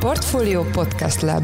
Portfolio Podcast Lab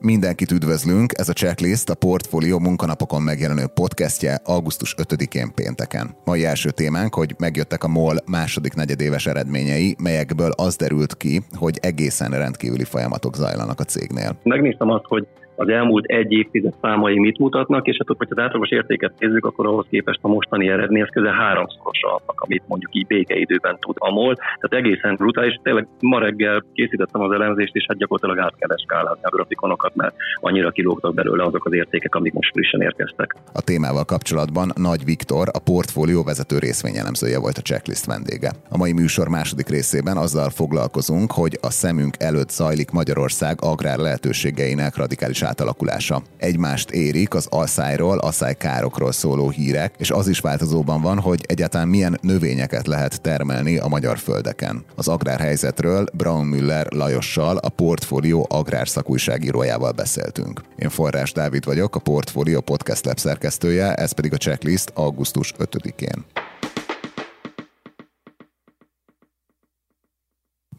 Mindenkit üdvözlünk, ez a checklist a Portfolio munkanapokon megjelenő podcastje augusztus 5-én pénteken. Mai első témánk, hogy megjöttek a MOL második negyedéves eredményei, melyekből az derült ki, hogy egészen rendkívüli folyamatok zajlanak a cégnél. Megnéztem azt, hogy az elmúlt egy évtized számai mit mutatnak, és hát hogyha az átlagos értéket nézzük, akkor ahhoz képest a mostani eredmény az közel háromszorosa annak, amit mondjuk így békeidőben tud a MOL. Tehát egészen brutális. Tényleg ma reggel készítettem az elemzést, és hát gyakorlatilag át kell eskálázni a grafikonokat, mert annyira kilógtak belőle azok az értékek, amik most frissen érkeztek. A témával kapcsolatban Nagy Viktor, a portfólió vezető részvényelemzője volt a checklist vendége. A mai műsor második részében azzal foglalkozunk, hogy a szemünk előtt zajlik Magyarország agrár lehetőségeinek radikális átalakulása. Egymást érik az asszályról, asszálykárokról szóló hírek, és az is változóban van, hogy egyáltalán milyen növényeket lehet termelni a magyar földeken. Az agrárhelyzetről Braun Müller Lajossal, a Portfolio agrár szakújságírójával beszéltünk. Én Forrás Dávid vagyok, a Portfolio Podcast Lab szerkesztője, ez pedig a checklist augusztus 5-én.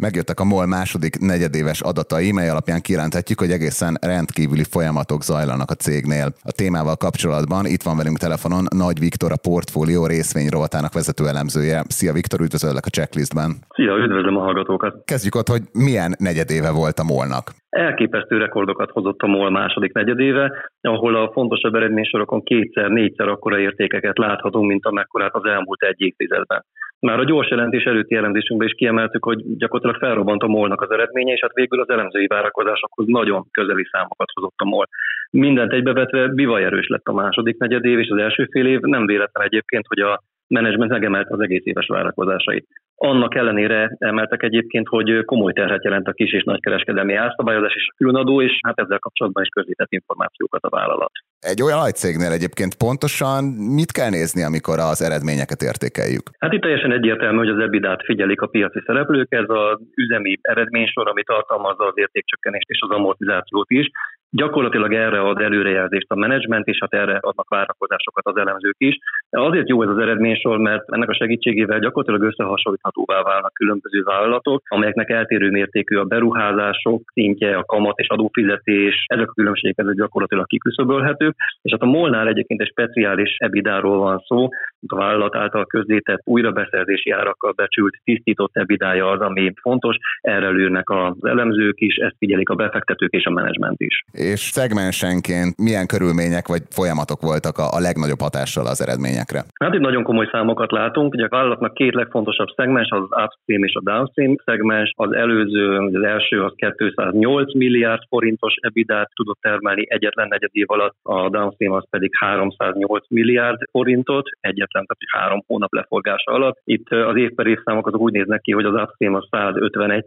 Megjöttek a MOL második negyedéves adatai, mely alapján kijelenthetjük, hogy egészen rendkívüli folyamatok zajlanak a cégnél. A témával kapcsolatban itt van velünk telefonon Nagy Viktor, a portfólió részvény rovatának vezető elemzője. Szia Viktor, üdvözöllek a checklistben. Szia, üdvözlöm a hallgatókat. Kezdjük ott, hogy milyen negyedéve volt a MOL-nak. Elképesztő rekordokat hozott a MOL második negyedéve, ahol a fontosabb eredménysorokon kétszer, négyszer akkora értékeket láthatunk, mint amekkorát az elmúlt egy évtizedben. Már a gyors jelentés előtti elemzésünkben is kiemeltük, hogy gyakorlatilag felrobbant a molnak az eredménye, és hát végül az elemzői várakozásokhoz nagyon közeli számokat hozott a MOL. Mindent egybevetve bivaj erős lett a második negyedév, és az első fél év nem véletlen egyébként, hogy a menedzsment megemelte az egész éves várakozásait. Annak ellenére emeltek egyébként, hogy komoly terhet jelent a kis és nagykereskedelmi árszabályozás és a különadó, és hát ezzel kapcsolatban is közített információkat a vállalat. Egy olyan cégnél egyébként pontosan mit kell nézni, amikor az eredményeket értékeljük? Hát itt teljesen egyértelmű, hogy az EBITDA-t figyelik a piaci szereplők, ez az üzemi eredménysor, ami tartalmazza az értékcsökkenést és az amortizációt is, Gyakorlatilag erre ad előrejelzést a menedzsment, és hát erre adnak várakozásokat az elemzők is. De azért jó ez az eredménysor, mert ennek a segítségével gyakorlatilag összehasonlíthatóvá válnak különböző vállalatok, amelyeknek eltérő mértékű a beruházások szintje, a kamat és adófizetés, ezek a különbségek ezek gyakorlatilag kiküszöbölhetők. És hát a Molnál egyébként egy speciális ebidáról van szó, a vállalat által közzétett újrabeszerzési árakkal becsült tisztított ebidája az, ami fontos, erre lőnek az elemzők is, ezt figyelik a befektetők és a menedzsment is és szegmensenként milyen körülmények vagy folyamatok voltak a, a legnagyobb hatással az eredményekre? Hát itt nagyon komoly számokat látunk. Ugye a vállalatnak két legfontosabb szegmens, az upstream és a downstream szegmens. Az előző, az első az 208 milliárd forintos ebidát tudott termelni egyetlen negyed év alatt, a downstream az pedig 308 milliárd forintot, egyetlen, tehát három hónap leforgása alatt. Itt az év per év számok azok úgy néznek ki, hogy az upstream az 151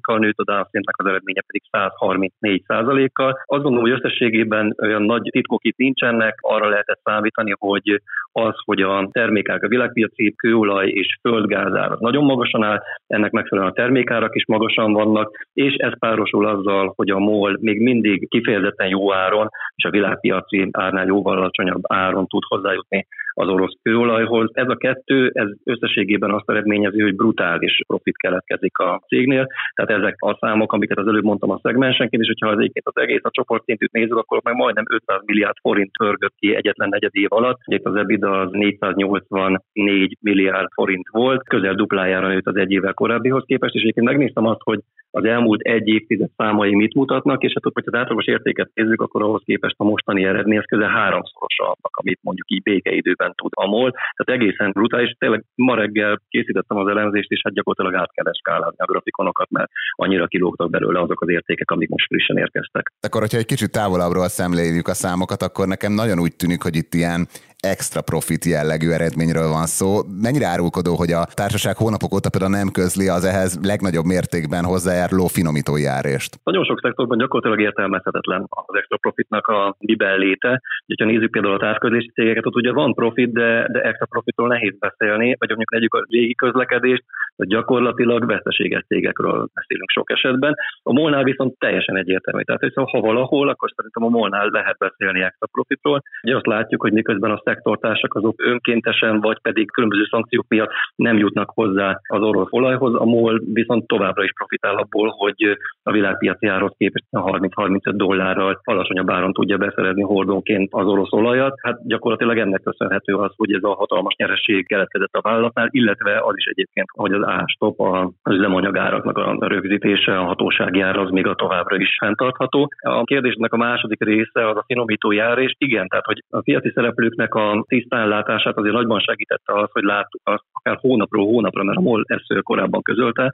kal nőtt, a downstreamnek az eredménye pedig 134 kal azt gondolom, hogy összességében olyan nagy titkok itt nincsenek, arra lehetett számítani, hogy az, hogy a termékák, a világpiaci kőolaj és földgázár az nagyon magasan áll, ennek megfelelően a termékárak is magasan vannak, és ez párosul azzal, hogy a MOL még mindig kifejezetten jó áron, és a világpiaci árnál jóval alacsonyabb áron tud hozzájutni az orosz kőolajhoz. Ez a kettő, ez összességében azt eredményezi, hogy brutális profit keletkezik a cégnél. Tehát ezek a számok, amiket az előbb mondtam a szegmensenként, és hogyha az egyébként az egész a csoportszintűt nézzük, akkor meg majdnem 500 milliárd forint törgött ki egyetlen negyed év alatt. Itt az EBITDA az 484 milliárd forint volt, közel duplájára nőtt az egy évvel korábbihoz képest, és egyébként megnéztem azt, hogy az elmúlt egy évtized számai mit mutatnak, és hát hogyha az átlagos értéket nézzük, akkor ahhoz képest a mostani eredmény az közel háromszorosa annak, amit mondjuk így békeidőben tud a MOL. Tehát egészen brutális. Tényleg ma reggel készítettem az elemzést, és hát gyakorlatilag át kell eskálázni a grafikonokat, mert annyira kilógtak belőle azok az értékek, amik most frissen érkeztek. Akkor, hogyha egy kicsit távolabbról szemléljük a számokat, akkor nekem nagyon úgy tűnik, hogy itt ilyen extra profit jellegű eredményről van szó. Mennyire árulkodó, hogy a társaság hónapok óta például nem közli az ehhez legnagyobb mértékben hozzájáruló finomítói árést? Nagyon sok szektorban gyakorlatilag értelmezhetetlen az extra profitnak a miben léte. Ha nézzük például a távközlési cégeket, ott ugye van profit, de, de extra profitról nehéz beszélni, vagy mondjuk legyük a légi közlekedést, hogy gyakorlatilag veszteséges cégekről beszélünk sok esetben. A molnál viszont teljesen egyértelmű. Tehát, hogy szóval, ha valahol, akkor szerintem a molnál lehet beszélni extra profitról. Ugye azt látjuk, hogy miközben a szektortársak azok önkéntesen, vagy pedig különböző szankciók miatt nem jutnak hozzá az orosz olajhoz, a MOL viszont továbbra is profitál abból, hogy a világpiaci árhoz képest 30-35 dollárral alacsonyabb áron tudja beszerezni hordónként az orosz olajat. Hát gyakorlatilag ennek köszönhető az, hogy ez a hatalmas nyeresség keletkezett a vállalatnál, illetve az is egyébként, hogy az ástop, az üzemanyagáraknak a rögzítése, a hatósági ár az még a továbbra is fenntartható. A kérdésnek a második része az a finomító jár, és igen, tehát hogy a piaci szereplőknek a tisztánlátását azért nagyban segítette az, hogy láttuk azt akár hónapról hónapra, mert a MOL ezt korábban közölte,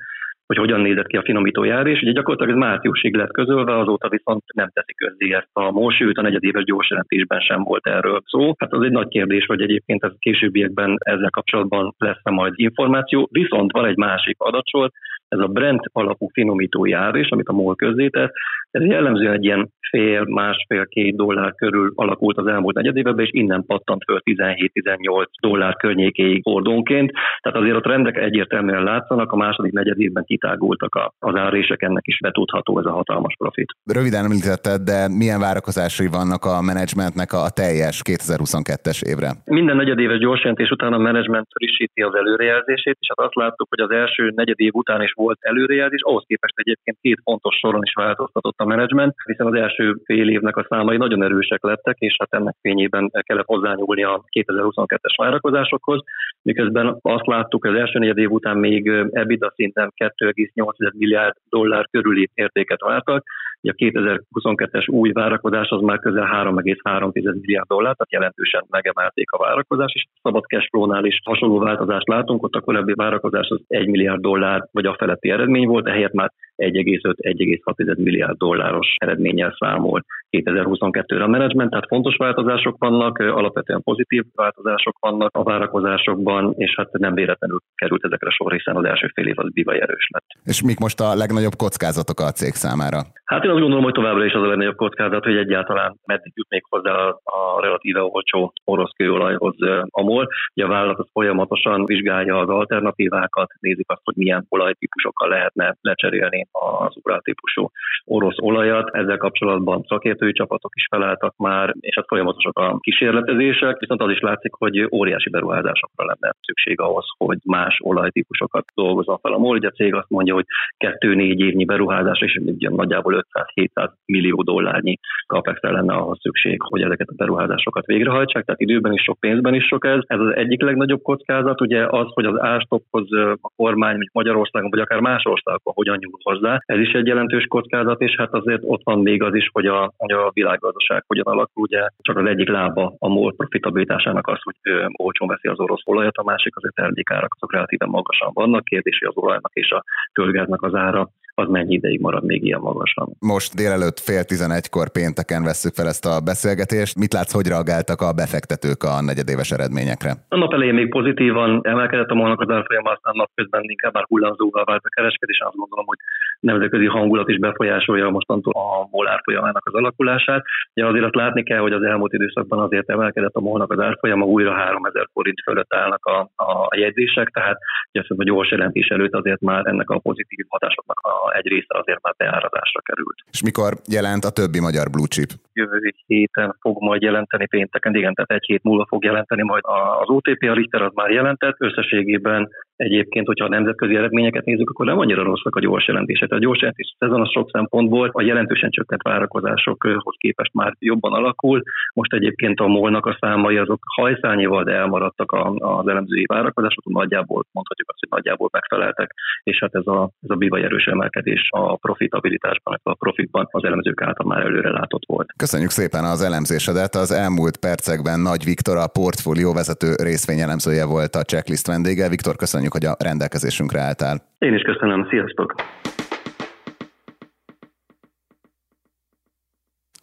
hogy hogyan nézett ki a finomítójár, és ugye gyakorlatilag ez márciusig lett közölve, azóta viszont nem teszik közzé ezt a MOL, sőt a negyedéves jelentésben sem volt erről szó. Hát az egy nagy kérdés, hogy egyébként ez későbbiekben ezzel kapcsolatban lesz-e majd információ. Viszont van egy másik adatsor, ez a Brent alapú finomító járés, amit a MOL közzétett, ez jellemzően egy ilyen fél, másfél, két dollár körül alakult az elmúlt negyedévben, és innen pattant föl 17-18 dollár környékéig hordónként. Tehát azért a trendek egyértelműen látszanak, a második negyedévben kitágultak az árések, ennek is betudható ez a hatalmas profit. Röviden említetted, de milyen várakozásai vannak a menedzsmentnek a teljes 2022-es évre? Minden negyedéves gyorsjelentés után a menedzsment frissíti az előrejelzését, és hát azt láttuk, hogy az első negyedév után is volt előrejelzés, ahhoz képest egyébként két fontos soron is változtatott a menedzsment, hiszen az első fél évnek a számai nagyon erősek lettek, és hát ennek fényében kellett hozzányúlni a 2022-es várakozásokhoz, miközben azt láttuk, az első negyed év után még EBITDA szinten 2,8 milliárd dollár körüli értéket vártak, a 2022-es új várakozás az már közel 3,3 milliárd dollár, tehát jelentősen megemelték a várakozást, és szabad cashflow-nál is hasonló változást látunk, ott a korábbi várakozás az 1 milliárd dollár vagy a feletti eredmény volt, ehelyett már 1,5-1,6 milliárd dolláros eredménnyel számol 2022-re a menedzsment, tehát fontos változások vannak, alapvetően pozitív változások vannak a várakozásokban, és hát nem véletlenül került ezekre sor, hiszen az első fél év az bivaj erős lett. És mik most a legnagyobb kockázatok a cég számára? Hát én azt gondolom, hogy továbbra is az a legnagyobb kockázat, hogy egyáltalán meddig jut még hozzá a, a relatíve olcsó orosz kőolajhoz a MOL. Ugye a vállalat folyamatosan vizsgálja az alternatívákat, nézik azt, hogy milyen olajtípusokkal lehetne lecserélni az ugrál típusú orosz olajat. Ezzel kapcsolatban szakértői csapatok is felálltak már, és hát folyamatosak a kísérletezések, viszont az is látszik, hogy óriási beruházásokra lenne szükség ahhoz, hogy más olajtípusokat dolgozza fel a MOL. Ugye a cég azt mondja, hogy 2-4 évnyi beruházás, és nagyjából 500-700 millió dollárnyi capex lenne ahhoz szükség, hogy ezeket a beruházásokat végrehajtsák, tehát időben is sok, pénzben is sok ez. Ez az egyik legnagyobb kockázat, ugye az, hogy az ástophoz a kormány, vagy Magyarországon, vagy akár más országban hogyan nyúl hozzá. Ez is egy jelentős kockázat, és hát azért ott van még az is, hogy a, hogy a világgazdaság hogyan alakul. Ugye csak az egyik lába a MOL profitabilitásának az, hogy ő, olcsón veszi az orosz olajat, a másik azért termékárak azok relatíven magasan vannak. Kérdés, hogy az olajnak és a földgáznak az ára az mennyi ideig marad még ilyen magasan. Most délelőtt fél tizenegykor pénteken vesszük fel ezt a beszélgetést. Mit látsz, hogy reagáltak a befektetők a negyedéves eredményekre? A nap elején még pozitívan emelkedett a molnak az árfolyam, aztán napközben inkább már hullámzóval vált a kereskedés. Azt gondolom, hogy nemzetközi hangulat is befolyásolja mostantól a MOL árfolyamának az alakulását. Ugye azért azt látni kell, hogy az elmúlt időszakban azért emelkedett a molnak az árfolyama, újra 3000 forint fölött állnak a, a jegyzések, tehát ugye a gyors jelentés előtt azért már ennek a pozitív hatásoknak a egy része azért már beárazásra került. És mikor jelent a többi magyar blue chip? Jövő héten fog majd jelenteni pénteken, igen, tehát egy hét múlva fog jelenteni majd az OTP, a Richter az már jelentett, összességében Egyébként, hogyha a nemzetközi eredményeket nézzük, akkor nem annyira rosszak a gyors jelentések. A gyors jelentés szezon az sok szempontból a jelentősen csökkent várakozásokhoz képest már jobban alakul. Most egyébként a molnak a számai azok hajszányival, de elmaradtak az elemzői várakozások, nagyjából mondhatjuk azt, hogy nagyjából megfeleltek, és hát ez a, ez a bivaj erős emelkedés a profitabilitásban, a profitban az elemzők által már előre látott volt. Köszönjük szépen az elemzésedet. Az elmúlt percekben Nagy Viktor, a portfólió vezető részvényelemzője volt a checklist vendége. Viktor, köszönjük hogy a rendelkezésünkre álltál. Én is köszönöm, sziasztok!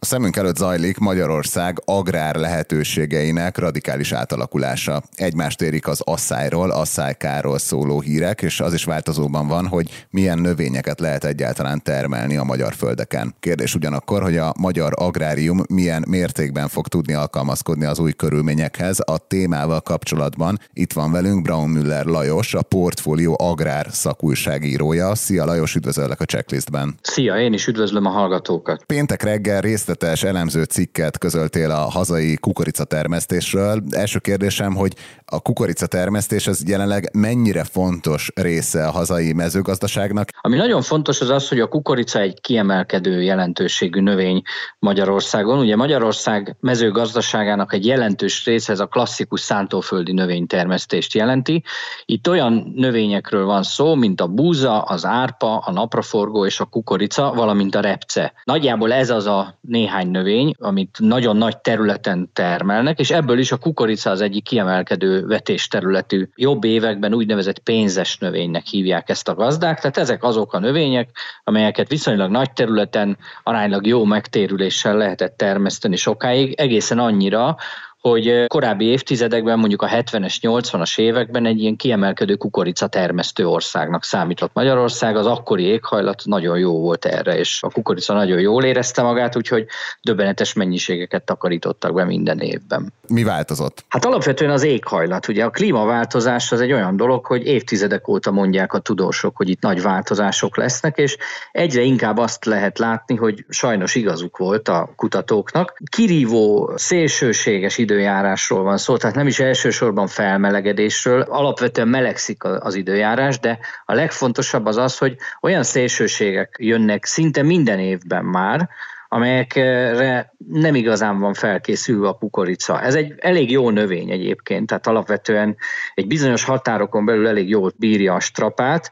Szemünk előtt zajlik Magyarország agrár lehetőségeinek radikális átalakulása. Egymást érik az asszályról, asszálykáról szóló hírek, és az is változóban van, hogy milyen növényeket lehet egyáltalán termelni a magyar földeken. Kérdés ugyanakkor, hogy a magyar agrárium milyen mértékben fog tudni alkalmazkodni az új körülményekhez. A témával kapcsolatban itt van velünk Braun Müller Lajos, a Portfólió Agrár szakújságírója. Szia Lajos, üdvözöllek a checklistben. Szia, én is üdvözlöm a hallgatókat. Péntek reggel részletes elemző cikket közöltél a hazai kukoricatermesztésről. Első kérdésem, hogy a kukoricatermesztés az jelenleg mennyire fontos része a hazai mezőgazdaságnak? Ami nagyon fontos az az, hogy a kukorica egy kiemelkedő jelentőségű növény Magyarországon. Ugye Magyarország mezőgazdaságának egy jelentős része ez a klasszikus szántóföldi növénytermesztést jelenti. Itt olyan növényekről van szó, mint a búza, az árpa, a napraforgó és a kukorica, valamint a repce. Nagyjából ez az a néhány növény, amit nagyon nagy területen termelnek, és ebből is a kukorica az egyik kiemelkedő vetésterületű. Jobb években úgynevezett pénzes növénynek hívják ezt a gazdák, tehát ezek azok a növények, amelyeket viszonylag nagy területen aránylag jó megtérüléssel lehetett termeszteni sokáig, egészen annyira, hogy korábbi évtizedekben, mondjuk a 70-es, 80-as években egy ilyen kiemelkedő kukorica termesztő országnak számított Magyarország, az akkori éghajlat nagyon jó volt erre, és a kukorica nagyon jól érezte magát, úgyhogy döbbenetes mennyiségeket takarítottak be minden évben. Mi változott? Hát alapvetően az éghajlat. Ugye a klímaváltozás az egy olyan dolog, hogy évtizedek óta mondják a tudósok, hogy itt nagy változások lesznek, és egyre inkább azt lehet látni, hogy sajnos igazuk volt a kutatóknak. Kirívó, szélsőséges időjárásról van szó, tehát nem is elsősorban felmelegedésről, alapvetően melegszik az időjárás, de a legfontosabb az az, hogy olyan szélsőségek jönnek szinte minden évben már, amelyekre nem igazán van felkészülve a kukorica. Ez egy elég jó növény egyébként, tehát alapvetően egy bizonyos határokon belül elég jól bírja a strapát,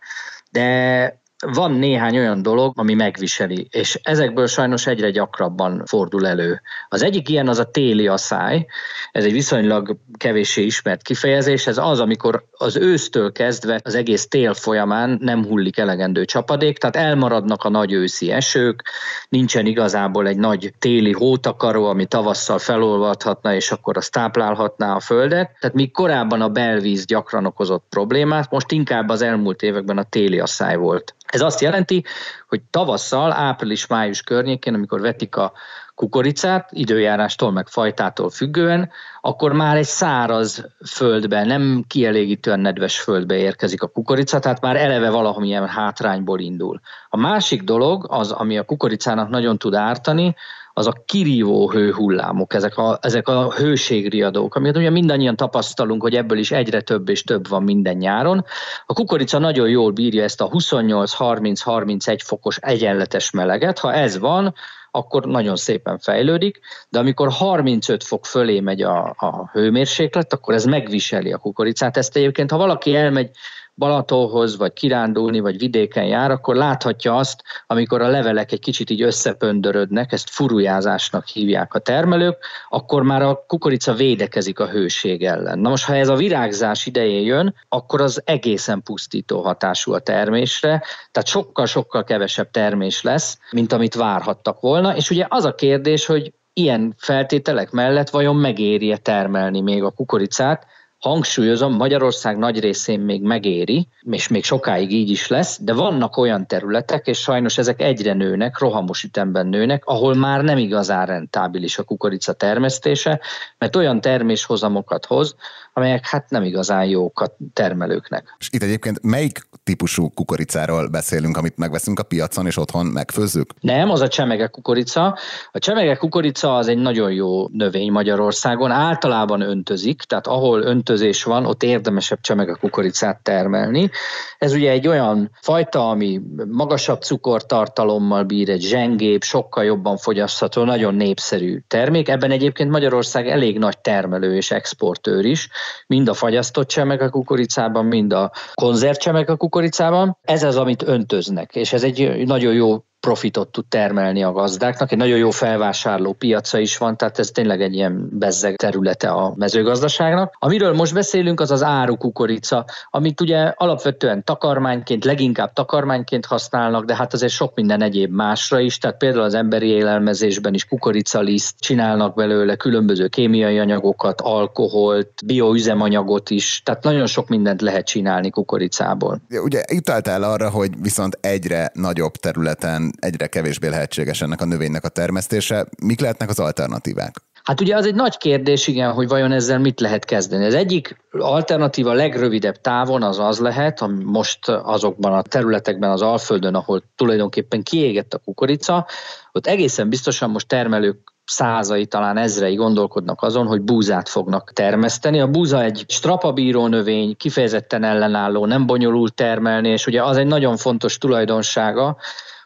de van néhány olyan dolog, ami megviseli, és ezekből sajnos egyre gyakrabban fordul elő. Az egyik ilyen az a téli asszály, ez egy viszonylag kevéssé ismert kifejezés, ez az, amikor az ősztől kezdve az egész tél folyamán nem hullik elegendő csapadék, tehát elmaradnak a nagy őszi esők, nincsen igazából egy nagy téli hótakaró, ami tavasszal felolvadhatna, és akkor az táplálhatná a földet. Tehát míg korábban a belvíz gyakran okozott problémát, most inkább az elmúlt években a téli asszály volt. Ez azt jelenti, hogy tavasszal, április-május környékén, amikor vetik a kukoricát, időjárástól meg fajtától függően, akkor már egy száraz földbe, nem kielégítően nedves földbe érkezik a kukorica, tehát már eleve valamilyen hátrányból indul. A másik dolog, az, ami a kukoricának nagyon tud ártani, az a kirívó hőhullámok, ezek a, ezek a hőségriadók, amit ugye mindannyian tapasztalunk, hogy ebből is egyre több és több van minden nyáron. A kukorica nagyon jól bírja ezt a 28-30-31 fokos egyenletes meleget. Ha ez van, akkor nagyon szépen fejlődik, de amikor 35 fok fölé megy a, a hőmérséklet, akkor ez megviseli a kukoricát. Ezt egyébként, ha valaki elmegy Balatonhoz, vagy kirándulni, vagy vidéken jár, akkor láthatja azt, amikor a levelek egy kicsit így összepöndörödnek, ezt furujázásnak hívják a termelők, akkor már a kukorica védekezik a hőség ellen. Na most, ha ez a virágzás idején jön, akkor az egészen pusztító hatású a termésre, tehát sokkal-sokkal kevesebb termés lesz, mint amit várhattak volna, és ugye az a kérdés, hogy ilyen feltételek mellett vajon megéri termelni még a kukoricát, Hangsúlyozom, Magyarország nagy részén még megéri, és még sokáig így is lesz, de vannak olyan területek, és sajnos ezek egyre nőnek, rohamos ütemben nőnek, ahol már nem igazán rentábilis a kukorica termesztése, mert olyan terméshozamokat hoz, amelyek hát nem igazán jók a termelőknek. És itt egyébként melyik típusú kukoricáról beszélünk, amit megveszünk a piacon, és otthon megfőzzük? Nem, az a csemege kukorica. A csemege kukorica az egy nagyon jó növény Magyarországon. Általában öntözik, tehát ahol öntözés van, ott érdemesebb csemege kukoricát termelni. Ez ugye egy olyan fajta, ami magasabb cukortartalommal bír, egy zsengébb, sokkal jobban fogyasztható, nagyon népszerű termék. Ebben egyébként Magyarország elég nagy termelő és exportőr is, mind a fagyasztott csemege kukoricában, mind a konzerv csemege kukoricában. Ez az, amit öntöznek, és ez egy nagyon jó profitot tud termelni a gazdáknak. Egy nagyon jó felvásárló piaca is van, tehát ez tényleg egy ilyen bezzeg területe a mezőgazdaságnak. Amiről most beszélünk, az az árukukorica, amit ugye alapvetően takarmányként, leginkább takarmányként használnak, de hát azért sok minden egyéb másra is, tehát például az emberi élelmezésben is kukoricaliszt csinálnak belőle, különböző kémiai anyagokat, alkoholt, bioüzemanyagot is, tehát nagyon sok mindent lehet csinálni kukoricából. Ugye utaltál arra, hogy viszont egyre nagyobb területen egyre kevésbé lehetséges ennek a növénynek a termesztése. Mik lehetnek az alternatívák? Hát ugye az egy nagy kérdés, igen, hogy vajon ezzel mit lehet kezdeni. Az egyik alternatíva legrövidebb távon az az lehet, ami most azokban a területekben az Alföldön, ahol tulajdonképpen kiégett a kukorica, ott egészen biztosan most termelők százai, talán ezrei gondolkodnak azon, hogy búzát fognak termeszteni. A búza egy strapabíró növény, kifejezetten ellenálló, nem bonyolult termelni, és ugye az egy nagyon fontos tulajdonsága,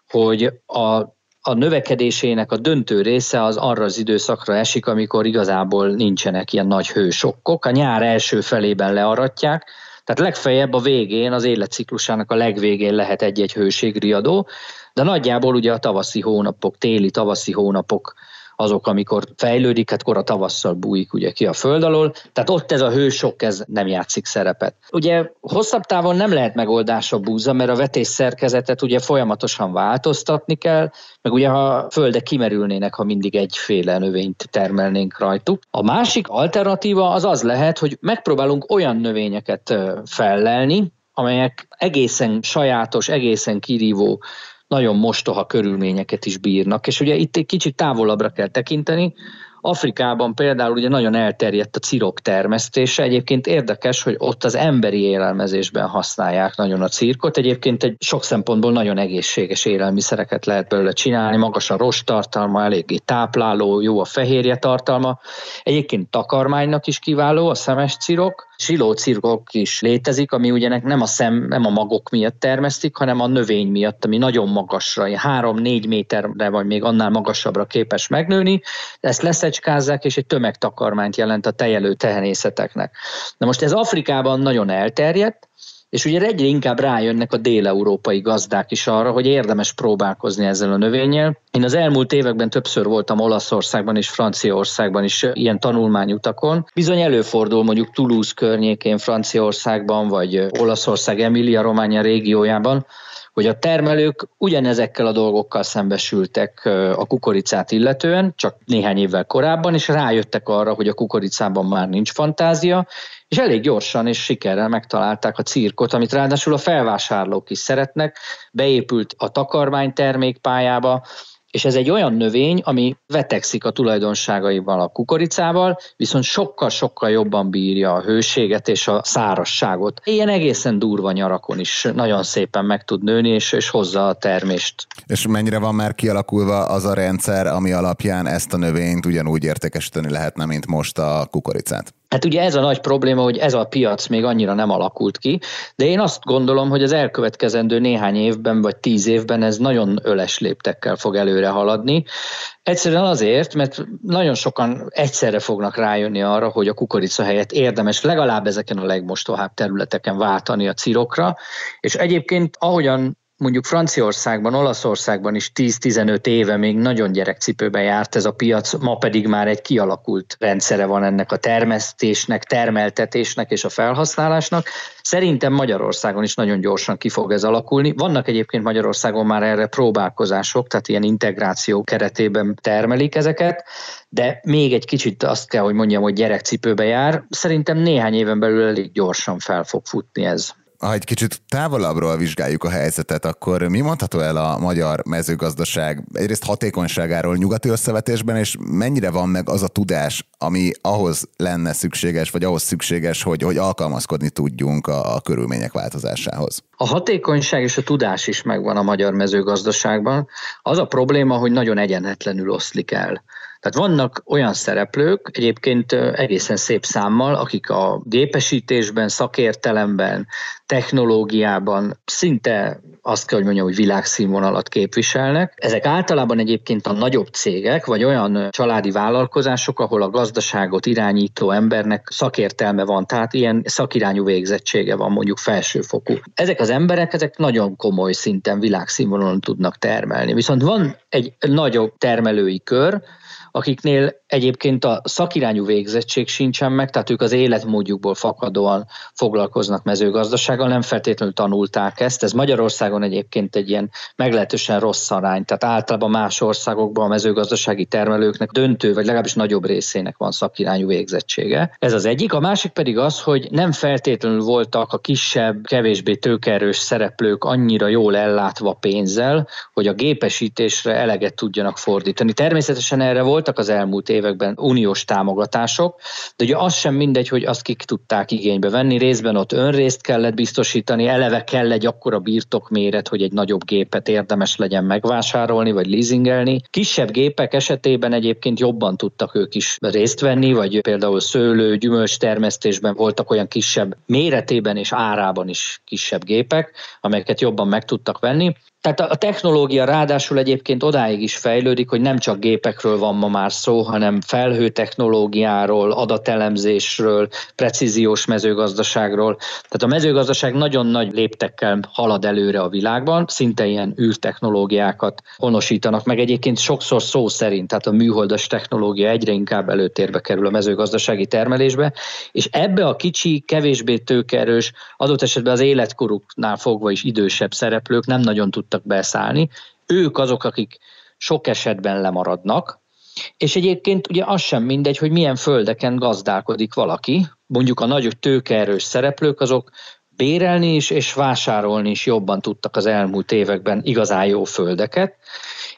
hogy a a növekedésének a döntő része az arra az időszakra esik, amikor igazából nincsenek ilyen nagy hősokkok. A nyár első felében learatják, tehát legfeljebb a végén, az életciklusának a legvégén lehet egy-egy hőségriadó, de nagyjából ugye a tavaszi hónapok, téli tavaszi hónapok azok, amikor fejlődik, hát kora tavasszal bújik ugye ki a föld alól, tehát ott ez a hősok, ez nem játszik szerepet. Ugye hosszabb távon nem lehet megoldás a búza, mert a vetés szerkezetet ugye folyamatosan változtatni kell, meg ugye ha földek kimerülnének, ha mindig egyféle növényt termelnénk rajtuk. A másik alternatíva az az lehet, hogy megpróbálunk olyan növényeket fellelni, amelyek egészen sajátos, egészen kirívó nagyon mostoha körülményeket is bírnak. És ugye itt egy kicsit távolabbra kell tekinteni, Afrikában például ugye nagyon elterjedt a cirok termesztése. Egyébként érdekes, hogy ott az emberi élelmezésben használják nagyon a cirkot. Egyébként egy sok szempontból nagyon egészséges élelmiszereket lehet belőle csinálni, magas a rost tartalma, eléggé tápláló, jó a fehérje tartalma. Egyébként takarmánynak is kiváló a szemes cirok. Silócirkok is létezik, ami ugye nem a szem, nem a magok miatt termesztik, hanem a növény miatt, ami nagyon magasra, 3-4 méterre vagy még annál magasabbra képes megnőni. Ezt lesz leszecskázzák, és egy tömegtakarmányt jelent a tejelő tehenészeteknek. Na most ez Afrikában nagyon elterjedt, és ugye egyre inkább rájönnek a déleurópai gazdák is arra, hogy érdemes próbálkozni ezzel a növényel. Én az elmúlt években többször voltam Olaszországban és Franciaországban is ilyen tanulmányutakon. Bizony előfordul mondjuk Toulouse környékén Franciaországban, vagy Olaszország Emilia-Románia régiójában, hogy a termelők ugyanezekkel a dolgokkal szembesültek a kukoricát illetően, csak néhány évvel korábban, és rájöttek arra, hogy a kukoricában már nincs fantázia, és elég gyorsan és sikerrel megtalálták a cirkot, amit ráadásul a felvásárlók is szeretnek, beépült a takarmány termékpályába, és ez egy olyan növény, ami vetekszik a tulajdonságaival a kukoricával, viszont sokkal-sokkal jobban bírja a hőséget és a szárasságot. Ilyen egészen durva nyarakon is nagyon szépen meg tud nőni, és, és hozza a termést. És mennyire van már kialakulva az a rendszer, ami alapján ezt a növényt ugyanúgy értékesíteni lehetne, mint most a kukoricát? Hát ugye ez a nagy probléma, hogy ez a piac még annyira nem alakult ki, de én azt gondolom, hogy az elkövetkezendő néhány évben vagy tíz évben ez nagyon öles léptekkel fog előre haladni. Egyszerűen azért, mert nagyon sokan egyszerre fognak rájönni arra, hogy a kukorica helyett érdemes legalább ezeken a legmostohább területeken váltani a cirokra, és egyébként ahogyan mondjuk Franciaországban, Olaszországban is 10-15 éve még nagyon gyerekcipőben járt ez a piac, ma pedig már egy kialakult rendszere van ennek a termesztésnek, termeltetésnek és a felhasználásnak. Szerintem Magyarországon is nagyon gyorsan ki fog ez alakulni. Vannak egyébként Magyarországon már erre próbálkozások, tehát ilyen integráció keretében termelik ezeket, de még egy kicsit azt kell, hogy mondjam, hogy gyerekcipőbe jár. Szerintem néhány éven belül elég gyorsan fel fog futni ez ha egy kicsit távolabbról vizsgáljuk a helyzetet, akkor mi mondható el a magyar mezőgazdaság egyrészt hatékonyságáról nyugati összevetésben, és mennyire van meg az a tudás, ami ahhoz lenne szükséges, vagy ahhoz szükséges, hogy, hogy alkalmazkodni tudjunk a, a körülmények változásához? A hatékonyság és a tudás is megvan a magyar mezőgazdaságban. Az a probléma, hogy nagyon egyenetlenül oszlik el. Tehát vannak olyan szereplők, egyébként egészen szép számmal, akik a gépesítésben, szakértelemben, technológiában szinte azt kell, hogy mondjam, hogy világszínvonalat képviselnek. Ezek általában egyébként a nagyobb cégek, vagy olyan családi vállalkozások, ahol a gazdaságot irányító embernek szakértelme van, tehát ilyen szakirányú végzettsége van, mondjuk felsőfokú. Ezek az emberek, ezek nagyon komoly szinten világszínvonalon tudnak termelni. Viszont van egy nagyobb termelői kör, akiknél egyébként a szakirányú végzettség sincsen meg, tehát ők az életmódjukból fakadóan foglalkoznak mezőgazdasággal, nem feltétlenül tanulták ezt. Ez Magyarországon egyébként egy ilyen meglehetősen rossz arány, tehát általában más országokban a mezőgazdasági termelőknek döntő, vagy legalábbis nagyobb részének van szakirányú végzettsége. Ez az egyik. A másik pedig az, hogy nem feltétlenül voltak a kisebb, kevésbé tőkerős szereplők annyira jól ellátva pénzzel, hogy a gépesítésre eleget tudjanak fordítani. Természetesen erre voltak az elmúlt években uniós támogatások, de ugye az sem mindegy, hogy azt kik tudták igénybe venni, részben ott önrészt kellett biztosítani, eleve kell egy akkora birtokméret, hogy egy nagyobb gépet érdemes legyen megvásárolni, vagy leasingelni. Kisebb gépek esetében egyébként jobban tudtak ők is részt venni, vagy például szőlő, gyümölcs termesztésben voltak olyan kisebb méretében és árában is kisebb gépek, amelyeket jobban meg tudtak venni. Tehát a technológia ráadásul egyébként odáig is fejlődik, hogy nem csak gépekről van ma már szó, hanem felhő technológiáról, adatelemzésről, precíziós mezőgazdaságról. Tehát a mezőgazdaság nagyon nagy léptekkel halad előre a világban, szinte ilyen űrtechnológiákat honosítanak meg. Egyébként sokszor szó szerint, tehát a műholdas technológia egyre inkább előtérbe kerül a mezőgazdasági termelésbe, és ebbe a kicsi, kevésbé tőkerős, adott esetben az életkoruknál fogva is idősebb szereplők nem nagyon tud tudtak beszállni. Ők azok, akik sok esetben lemaradnak, és egyébként ugye az sem mindegy, hogy milyen földeken gazdálkodik valaki. Mondjuk a nagy tőkeerős szereplők azok bérelni is és vásárolni is jobban tudtak az elmúlt években igazán jó földeket,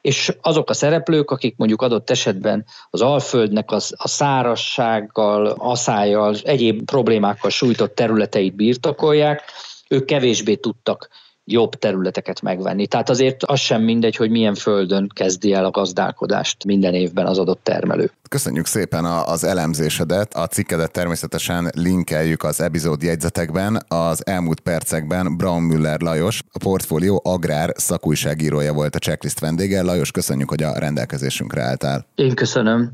és azok a szereplők, akik mondjuk adott esetben az alföldnek az, a szárassággal, aszályjal, egyéb problémákkal sújtott területeit birtokolják, ők kevésbé tudtak jobb területeket megvenni. Tehát azért az sem mindegy, hogy milyen földön kezdi el a gazdálkodást minden évben az adott termelő. Köszönjük szépen az elemzésedet, a cikkedet természetesen linkeljük az epizód jegyzetekben. Az elmúlt percekben Braun Müller Lajos, a portfólió agrár szakújságírója volt a checklist vendége. Lajos, köszönjük, hogy a rendelkezésünkre álltál. Én köszönöm.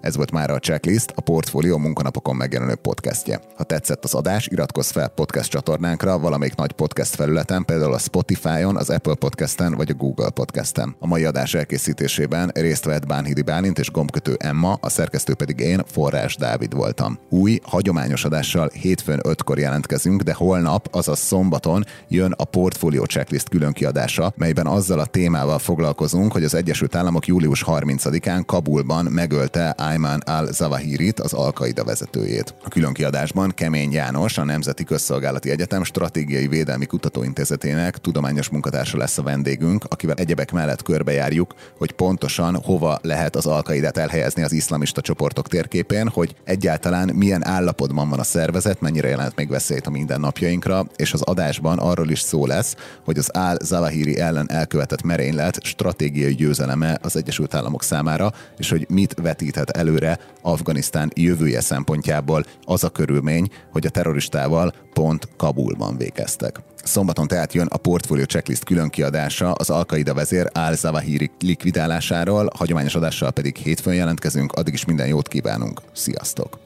Ez volt már a Checklist, a Portfolio munkanapokon megjelenő podcastje. Ha tetszett az adás, iratkozz fel podcast csatornánkra valamelyik nagy podcast felületen, például a Spotify-on, az Apple Podcast-en vagy a Google Podcast-en. A mai adás elkészítésében részt vett Bánhidi Bálint és gombkötő Emma, a szerkesztő pedig én, Forrás Dávid voltam. Új, hagyományos adással hétfőn 5-kor jelentkezünk, de holnap, azaz szombaton jön a Portfolio Checklist külön kiadása, melyben azzal a témával foglalkozunk, hogy az Egyesült Államok július 30-án Kabulban megölte Ayman al-Zawahirit, az Al-Qaida vezetőjét. A különkiadásban Kemény János, a Nemzeti Közszolgálati Egyetem Stratégiai Védelmi Kutatóintézetének tudományos munkatársa lesz a vendégünk, akivel egyebek mellett körbejárjuk, hogy pontosan hova lehet az al elhelyezni az iszlamista csoportok térképén, hogy egyáltalán milyen állapotban van a szervezet, mennyire jelent még veszélyt a mindennapjainkra, és az adásban arról is szó lesz, hogy az al-Zawahiri ellen elkövetett merénylet stratégiai győzeleme az Egyesült Államok számára, és hogy mit vetíthet előre Afganisztán jövője szempontjából az a körülmény, hogy a terroristával pont Kabulban végeztek. Szombaton tehát jön a Portfolio Checklist különkiadása az Al-Qaida vezér al-Zawahiri likvidálásáról, hagyományos adással pedig hétfőn jelentkezünk, addig is minden jót kívánunk. Sziasztok!